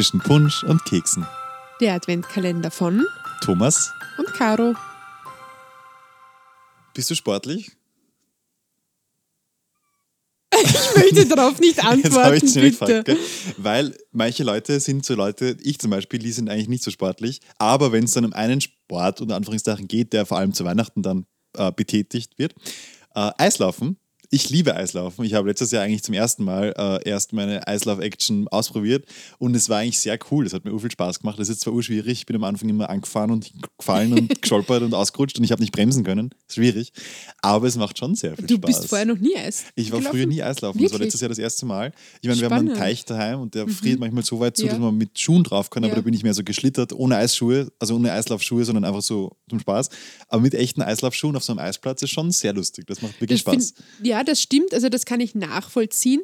zwischen Punsch und Keksen. Der Adventkalender von Thomas, und Caro. bist du sportlich? Ich möchte darauf nicht Jetzt habe ich antworten, bitte. gefragt, gell? weil manche Leute sind so Leute, ich zum Beispiel, die sind eigentlich nicht so sportlich, aber wenn es dann um einen Sport unter Anführungszeichen geht, der vor allem zu Weihnachten dann äh, betätigt wird, äh, Eislaufen. Ich liebe Eislaufen. Ich habe letztes Jahr eigentlich zum ersten Mal äh, erst meine Eislauf-Action ausprobiert und es war eigentlich sehr cool. Es hat mir viel Spaß gemacht. Es ist zwar urschwierig, ich bin am Anfang immer angefahren und gefallen und gestolpert und ausgerutscht und ich habe nicht bremsen können. Schwierig. Aber es macht schon sehr viel Du Spaß. bist vorher noch nie Eis. Ich war gelaufen? früher nie Eislaufen. Das war Wirklich? letztes Jahr das erste Mal. Ich meine, wir haben einen. Mhm. Teich daheim und der friert manchmal so weit zu, Ja. dass man mit Schuhen drauf kann, aber Ja. da bin ich mehr so geschlittert, ohne Eisschuhe, also ohne Eislaufschuhe, sondern einfach so zum Spaß. Aber mit echten Eislaufschuhen auf so einem Eisplatz ist schon sehr lustig. Das macht wirklich Das Spaß. find- ja, das stimmt. Also das kann ich nachvollziehen.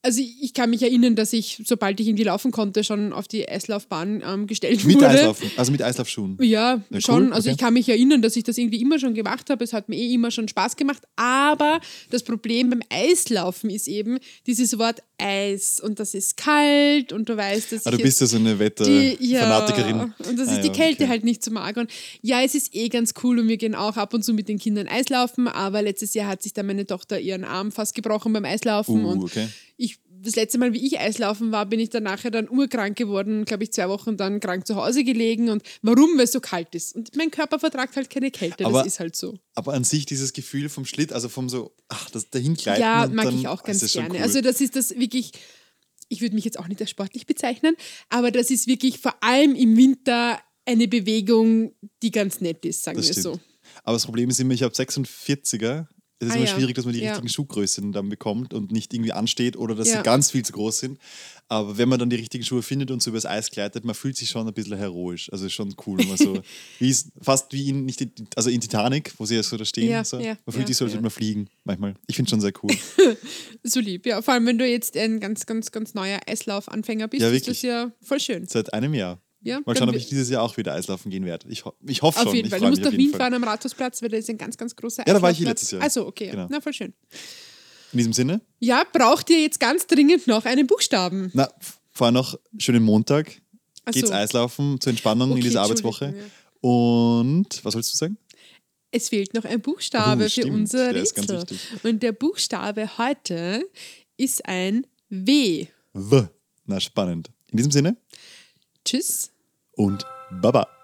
Also ich kann mich erinnern, dass ich, sobald ich irgendwie laufen konnte, schon auf die Eislaufbahn ähm, gestellt Mit wurde. Eislaufen, also mit Eislaufschuhen. Ja, Ja, schon. cool, Also okay. ich kann mich erinnern, dass ich das irgendwie immer schon gemacht habe. Es hat mir eh immer schon Spaß gemacht. Aber das Problem beim Eislaufen ist eben dieses Wort Eis. Und das ist kalt und du weißt, dass Ah, du bist ja so eine die, ja, Wetterfanatikerin. und das Ah, ist die ja, Kälte okay. halt nicht so mag. Und ja, es ist eh ganz cool und wir gehen auch ab und zu mit den Kindern Eislaufen, aber letztes Jahr hat sich dann meine Tochter ihren Arm fast gebrochen beim Eislaufen Uh, und okay. Das letzte Mal, wie ich Eislaufen war, bin ich dann nachher dann urkrank geworden, glaube ich, zwei Wochen dann krank zu Hause gelegen. Und warum? Weil es so kalt ist. Und mein Körper vertragt halt keine Kälte. Aber- das ist halt so. Aber an sich dieses Gefühl vom Schlitt, also vom so, ach, das dahingleiten. Ja, und mag dann, ich auch ganz gerne. Cool. Also das ist das wirklich, ich würde mich jetzt auch nicht als sportlich bezeichnen, aber das ist wirklich vor allem im Winter eine Bewegung, die ganz nett ist, sagen Das wir stimmt. so. Aber das Problem ist immer, ich habe 46er. Es ist Ah, immer ja. schwierig, dass man die Ja. richtigen Schuhgrößen dann bekommt und nicht irgendwie ansteht oder dass Ja. sie ganz viel zu groß sind. Aber wenn man dann die richtigen Schuhe findet und so übers Eis gleitet, man fühlt sich schon ein bisschen heroisch. Also ist schon cool, so, wie es, fast wie in, nicht in, also in Titanic, wo sie ja so da stehen. Ja, so. man fühlt sich so, als würde man fliegen manchmal. Ich finde schon sehr cool. So lieb, ja. Vor allem, wenn du jetzt ein ganz, ganz, ganz neuer Eislaufanfänger bist, Ja, ist das ja voll schön. Seit einem Jahr. Ja, Mal schauen, ob ich dieses Jahr auch wieder Eislaufen gehen werde. Ich, ho ich hoffe Auf schon. jeden ich Fall. Du musst nach auf jeden Wien fahren am Rathausplatz, weil da ist ein ganz, ganz großer Ja, da war ich letztes Jahr. Also, okay. Genau. Na, voll schön. In diesem Sinne, Ja, braucht ihr jetzt ganz dringend noch einen Buchstaben? na, vorher noch schönen Montag. Ach Geht's so. Eislaufen zur Entspannung Okay, in dieser Arbeitswoche. Und was sollst du sagen? Es fehlt noch ein Buchstabe Oh, für unser der ist ganz Rätsel. Und der Buchstabe heute ist ein W. W. Na, spannend. In diesem Sinne Tschüss. und Baba.